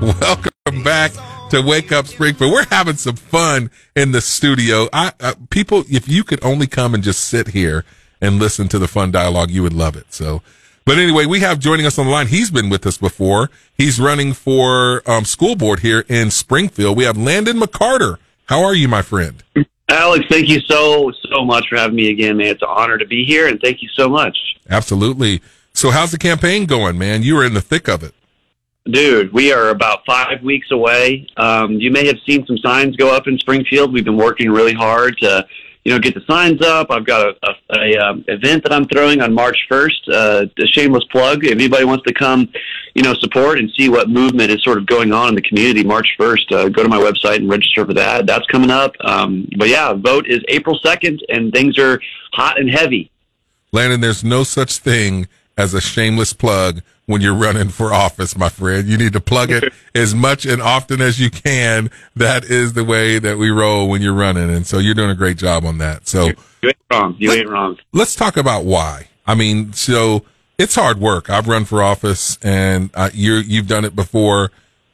Welcome back to Wake Up Springfield. We're having some fun in the studio. I, uh, people, if you could only come and just sit here and listen to the fun dialogue, you would love it. So, but anyway, we have joining us on the line. He's been with us before. He's running for um, school board here in Springfield. We have Landon McCarter. How are you, my friend? Alex, thank you so so much for having me again, man. It's an honor to be here, and thank you so much. Absolutely. So, how's the campaign going, man? You were in the thick of it. Dude, we are about five weeks away. Um, you may have seen some signs go up in Springfield. We've been working really hard to, you know, get the signs up. I've got a, a, a um, event that I'm throwing on March 1st. Uh, a shameless plug. If anybody wants to come, you know, support and see what movement is sort of going on in the community, March 1st, uh, go to my website and register for that. That's coming up. Um, but yeah, vote is April 2nd, and things are hot and heavy. Landon, there's no such thing as a shameless plug when you're running for office, my friend. You need to plug it as much and often as you can. That is the way that we roll when you're running. And so you're doing a great job on that. So you ain't wrong. You ain't wrong. Let's talk about why. I mean, so it's hard work. I've run for office and uh, you you've done it before.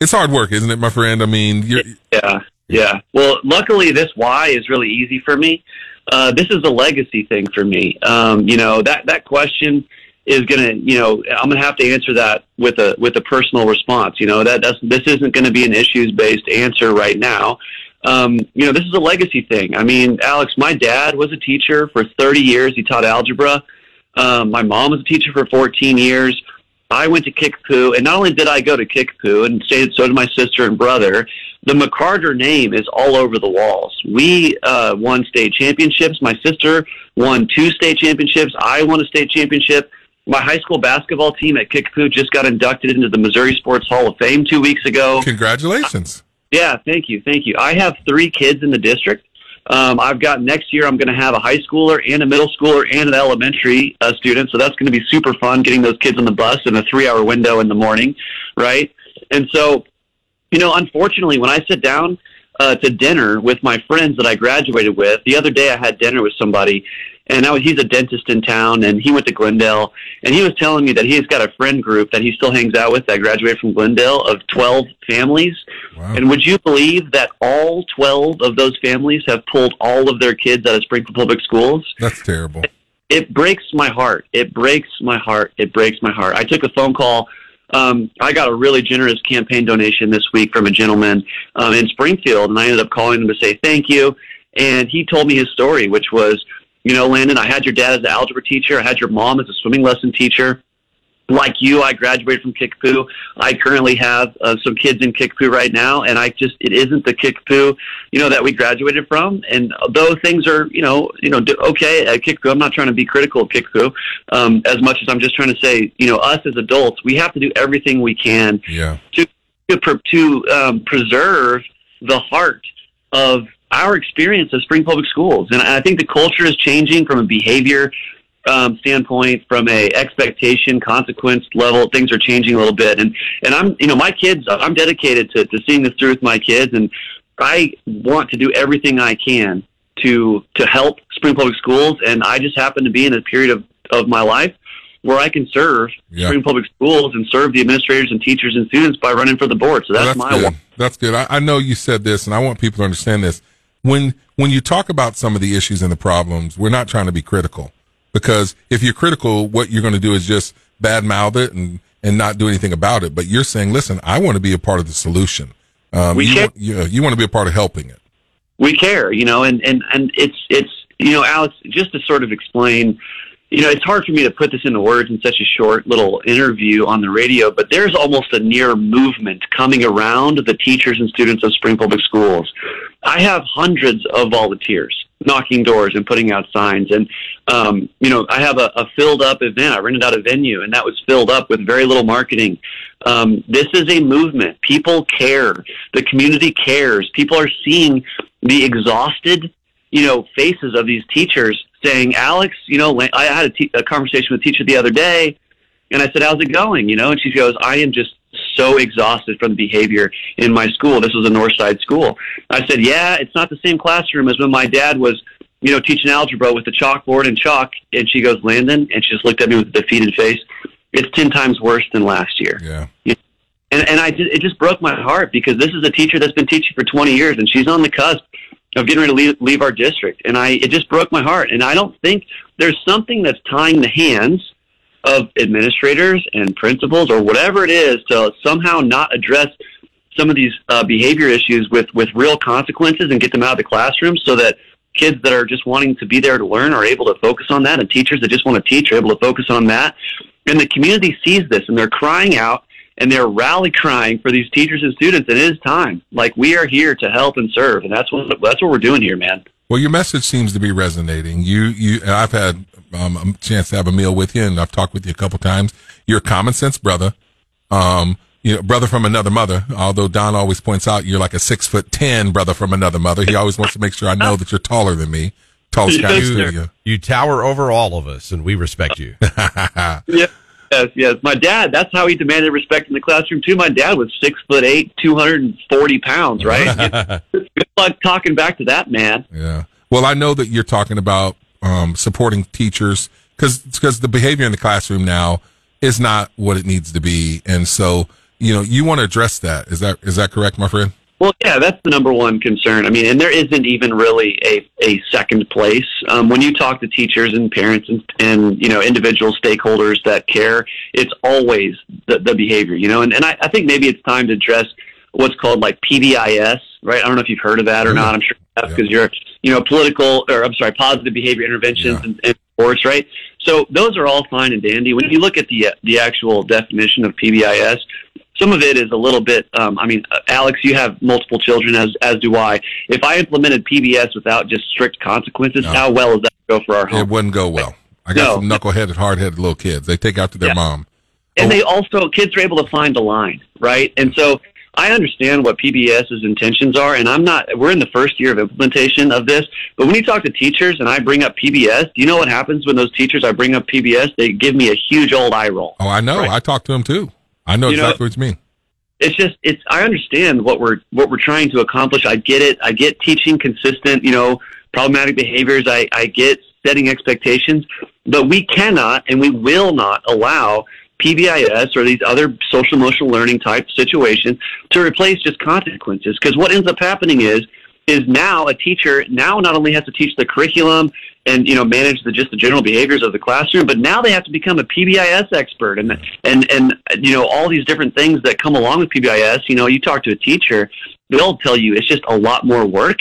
It's hard work, isn't it, my friend? I mean, yeah, yeah. Well, luckily this why is really easy for me. Uh, this is a legacy thing for me. Um, you know, that, that question, is going to, you know, I'm going to have to answer that with a with a personal response. You know, that that's, this isn't going to be an issues based answer right now. Um, you know, this is a legacy thing. I mean, Alex, my dad was a teacher for 30 years. He taught algebra. Um, my mom was a teacher for 14 years. I went to Kickapoo, and not only did I go to Kickapoo, and stayed, so did my sister and brother. The McCarter name is all over the walls. We uh, won state championships. My sister won two state championships. I won a state championship my high school basketball team at Kickapoo just got inducted into the Missouri Sports Hall of Fame two weeks ago. Congratulations. Yeah, thank you, thank you. I have three kids in the district. Um, I've got next year. I'm going to have a high schooler and a middle schooler and an elementary uh, student. So that's going to be super fun getting those kids on the bus in a three-hour window in the morning, right? And so, you know, unfortunately, when I sit down uh, to dinner with my friends that I graduated with, the other day I had dinner with somebody, and now he's a dentist in town and he went to Glendale and he was telling me that he's got a friend group that he still hangs out with that graduated from Glendale of 12 families. Wow. And would you believe that all 12 of those families have pulled all of their kids out of Springfield Public Schools? That's terrible. It, it breaks my heart. It breaks my heart. It breaks my heart. I took a phone call um, I got a really generous campaign donation this week from a gentleman um, in Springfield, and I ended up calling him to say thank you. And he told me his story, which was you know, Landon, I had your dad as an algebra teacher. I had your mom as a swimming lesson teacher. Like you, I graduated from Kickapoo. I currently have uh, some kids in Kickapoo right now, and I just it isn't the Kickapoo, you know, that we graduated from. And though things are, you know, you know, okay at Kickapoo, I'm not trying to be critical of Kickapoo um, as much as I'm just trying to say, you know, us as adults, we have to do everything we can yeah. to to, to um, preserve the heart of our experience of Spring Public Schools. And I think the culture is changing from a behavior um, standpoint, from a expectation, consequence level, things are changing a little bit. And and I'm you know my kids, I'm dedicated to, to seeing this through with my kids, and I want to do everything I can to to help Spring Public Schools. And I just happen to be in a period of of my life where I can serve yeah. Spring Public Schools and serve the administrators and teachers and students by running for the board. So that's, well, that's my good. That's good. I, I know you said this, and I want people to understand this when when you talk about some of the issues and the problems, we're not trying to be critical because if you're critical, what you're going to do is just badmouth it and and not do anything about it. But you're saying, listen, I want to be a part of the solution. Um, we you, care. Want, you, you want to be a part of helping it. We care, you know, and and and it's it's you know, Alex, just to sort of explain you know, it's hard for me to put this into words in such a short little interview on the radio, but there's almost a near movement coming around the teachers and students of Spring Public Schools. I have hundreds of volunteers knocking doors and putting out signs. And, um, you know, I have a, a filled up event. I rented out a venue and that was filled up with very little marketing. Um, this is a movement. People care. The community cares. People are seeing the exhausted, you know, faces of these teachers saying, Alex, you know, I had a, te- a conversation with a teacher the other day, and I said, how's it going? You know, and she goes, I am just so exhausted from the behavior in my school. This was a North Side school. I said, yeah, it's not the same classroom as when my dad was, you know, teaching algebra with the chalkboard and chalk. And she goes, Landon, and she just looked at me with a defeated face. It's ten times worse than last year. Yeah. You And and I it just broke my heart because this is a teacher that's been teaching for 20 years, and she's on the cusp of getting ready to leave, leave our district. And I it just broke my heart. And I don't think there's something that's tying the hands of administrators and principals or whatever it is to somehow not address some of these uh, behavior issues with with real consequences and get them out of the classroom so that kids that are just wanting to be there to learn are able to focus on that and teachers that just want to teach are able to focus on that and the community sees this and they're crying out and they're rally crying for these teachers and students. And it is time. Like we are here to help and serve, and that's what that's what we're doing here, man. Well, your message seems to be resonating. You, you, I've had um, a chance to have a meal with you, and I've talked with you a couple times. You're a common sense brother, um, you know, brother from another mother. Although Don always points out you're like a six foot ten brother from another mother. He always wants to make sure I know that you're taller than me. Tallest guy in the studio. You tower over all of us, and we respect you. yeah. Yes, yes. My dad, that's how he demanded respect in the classroom too. My dad was six foot eight, two hundred and forty pounds, right? Good luck talking back to that man. Yeah. Well, I know that you're talking about um, supporting teachers because because the behavior in the classroom now is not what it needs to be, and so you know you want to address that. Is that is that correct, my friend? Well, yeah, that's the number one concern. I mean, and there isn't even really a, a second place. Um, when you talk to teachers and parents and, and, you know, individual stakeholders that care, it's always the, the behavior, you know, and, and I, I think maybe it's time to address what's called like PBIS, right? I don't know if you've heard of that or not. I'm sure because yeah. you're, you know, political or I'm sorry, positive behavior interventions yeah. and, and supports, right? So those are all fine and dandy. When you look at the the actual definition of PBIS, some of it is a little bit. Um, I mean, uh, Alex, you have multiple children, as as do I. If I implemented PBS without just strict consequences, no. how well does that go for our home? It wouldn't go well. I got no. some knuckleheaded, hard-headed little kids. They take out to their yeah. mom. And oh. they also kids are able to find a line, right? And so I understand what PBS's intentions are, and I'm not. We're in the first year of implementation of this, but when you talk to teachers and I bring up PBS, do you know what happens when those teachers I bring up PBS? They give me a huge old eye roll. Oh, I know. Right? I talk to them too. I know you exactly know, what you mean. It's just it's I understand what we're what we're trying to accomplish. I get it. I get teaching consistent, you know, problematic behaviors. I, I get setting expectations, but we cannot and we will not allow PBIS or these other social emotional learning type situations to replace just consequences. Because what ends up happening is is now a teacher now not only has to teach the curriculum and you know manage the just the general behaviors of the classroom but now they have to become a PBIS expert and and and you know all these different things that come along with PBIS you know you talk to a teacher they'll tell you it's just a lot more work.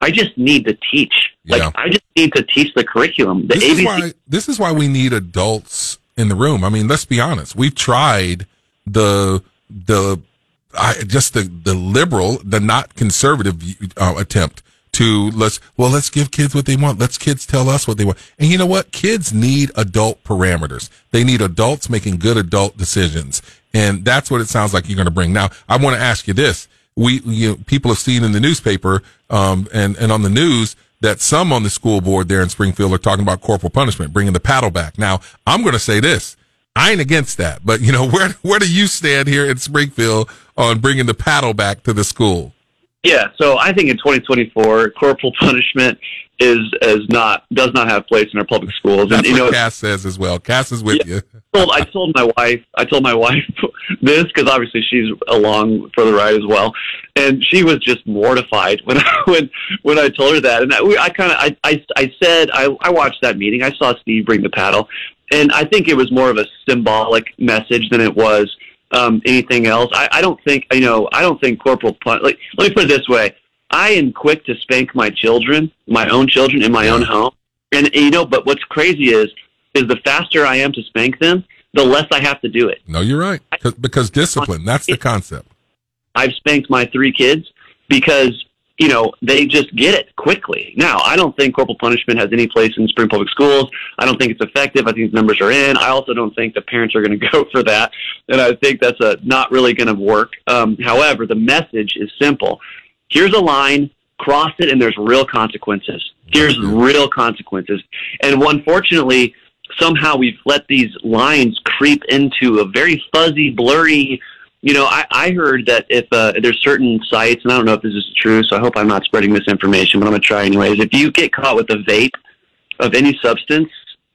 I just need to teach. Like yeah. I just need to teach the curriculum. The this ABC is why, this is why we need adults in the room. I mean let's be honest. We've tried the the I, just the the liberal the not conservative uh, attempt to let's well let's give kids what they want. Let's kids tell us what they want. And you know what? Kids need adult parameters. They need adults making good adult decisions. And that's what it sounds like you're going to bring. Now i want to ask you this. We you know, people have seen in the newspaper um, and and on the news that some on the school board there in springfield are talking about corporal punishment bringing the paddle back. Now i'm going to say this. I ain't against that, but you know where where do you stand here in Springfield on bringing the paddle back to the school? Yeah, so I think in 2024, corporal punishment is is not does not have place in our public schools. That's and you know, what Cass says as well. Cass is with yeah, you. I, told, I told my wife, I told my wife this because obviously she's along for the ride as well, and she was just mortified when I, when when I told her that. And I, I kind of I, I I said I I watched that meeting. I saw Steve bring the paddle, and I think it was more of a symbolic message than it was um, anything else. I, I don't think you know. I don't think corporal pun. Like, let me put it this way: I am quick to spank my children, my own children, in my own home. And, and you know, but what's crazy is, is the faster I am to spank them, the less I have to do it. No, you're right. Because discipline, that's the concept. I've spanked my three kids because you know, they just get it quickly. Now, I don't think corporal punishment has any place in Spring Public Schools. I don't think it's effective. I think the numbers are in. I also don't think the parents are going to go for that, and I think that's a not really going to work. Um, however, the message is simple. Here's a line. Cross it, and there's real consequences. Here's real consequences. And unfortunately, somehow we've let these lines creep into a very fuzzy, blurry you know, I, I heard that if uh, there's certain sites, and I don't know if this is true, so I hope I'm not spreading misinformation, but I'm going to try anyways. If you get caught with a vape of any substance,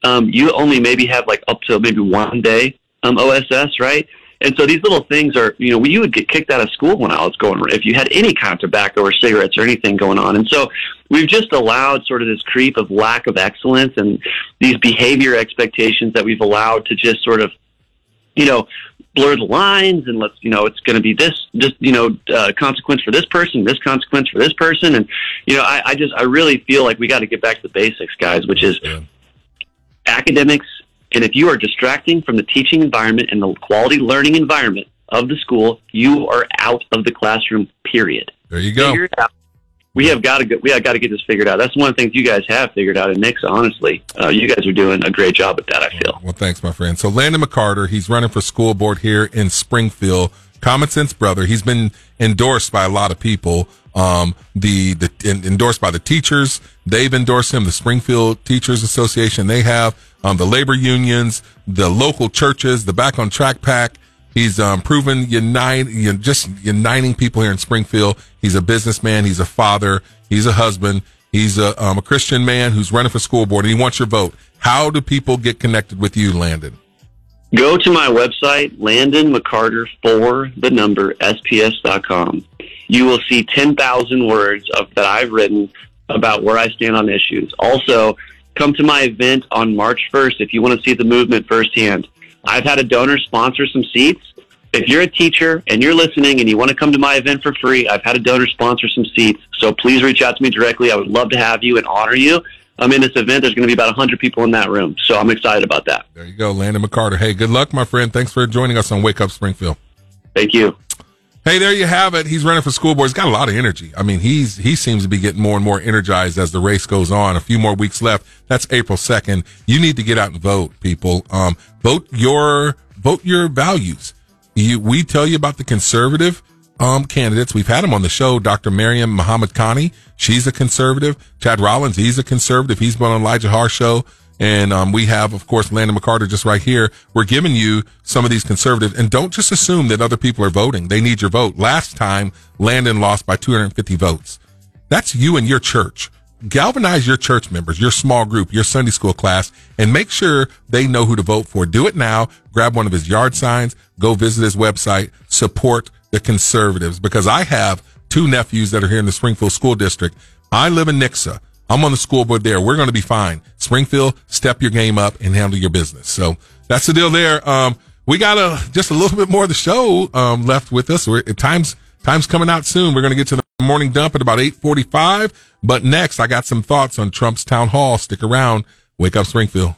um, you only maybe have like up to maybe one day um, OSS, right? And so these little things are, you know, you would get kicked out of school when I was going, if you had any kind of tobacco or cigarettes or anything going on. And so we've just allowed sort of this creep of lack of excellence and these behavior expectations that we've allowed to just sort of, you know, blur the lines and let's, you know, it's going to be this, this, you know, uh, consequence for this person, this consequence for this person. And, you know, I, I just, I really feel like we got to get back to the basics, guys, which is Yeah. academics. And if you are distracting from the teaching environment and the quality learning environment of the school, you are out of the classroom, period. There you go. We have got to get, we have got to get this figured out. That's one of the things you guys have figured out. And Nick's honestly, uh, you guys are doing a great job at that. I feel. Well, thanks, my friend. So Landon McCarter, he's running for school board here in Springfield. Common sense brother. He's been endorsed by a lot of people. Um, the, the en- endorsed by the teachers. They've endorsed him. The Springfield Teachers Association. They have um, the labor unions, the local churches, the Back on Track Pack. He's um, proven unite, just uniting people here in Springfield. He's a businessman. He's a father. He's a husband. He's a, um, a Christian man who's running for school board, and he wants your vote. How do people get connected with you, Landon? Go to my website, Landon McCarter for the number SPS.com. You will see 10,000 words of that I've written about where I stand on issues. Also, come to my event on March 1st if you want to see the movement firsthand. I've had a donor sponsor some seats. If you're a teacher and you're listening and you want to come to my event for free, I've had a donor sponsor some seats. So please reach out to me directly. I would love to have you and honor you. I'm in this event. There's going to be about 100 people in that room. So I'm excited about that. There you go, Landon McCarter. Hey, good luck, my friend. Thanks for joining us on Wake Up Springfield. Thank you. Hey, there you have it. He's running for school board. He's got a lot of energy. I mean, he's he seems to be getting more and more energized as the race goes on. A few more weeks left. That's April second. You need to get out and vote, people. Um, vote your vote your values. You, we tell you about the conservative um, candidates. We've had him on the show. Dr. Maryam Mohammadkhani. She's a conservative. Chad Rollins. He's a conservative. He's been on Elijah Har show. And um, we have, of course, Landon McCarter just right here. We're giving you some of these conservatives, and don't just assume that other people are voting. They need your vote. Last time, Landon lost by 250 votes. That's you and your church. Galvanize your church members, your small group, your Sunday school class, and make sure they know who to vote for. Do it now. Grab one of his yard signs. Go visit his website. Support the conservatives because I have two nephews that are here in the Springfield School District. I live in Nixa. I'm on the school board there. We're going to be fine. Springfield, step your game up and handle your business. So that's the deal there. Um, we got a, just a little bit more of the show, um, left with us. We're, time's, time's coming out soon. We're going to get to the morning dump at about 845. But next, I got some thoughts on Trump's town hall. Stick around. Wake up Springfield.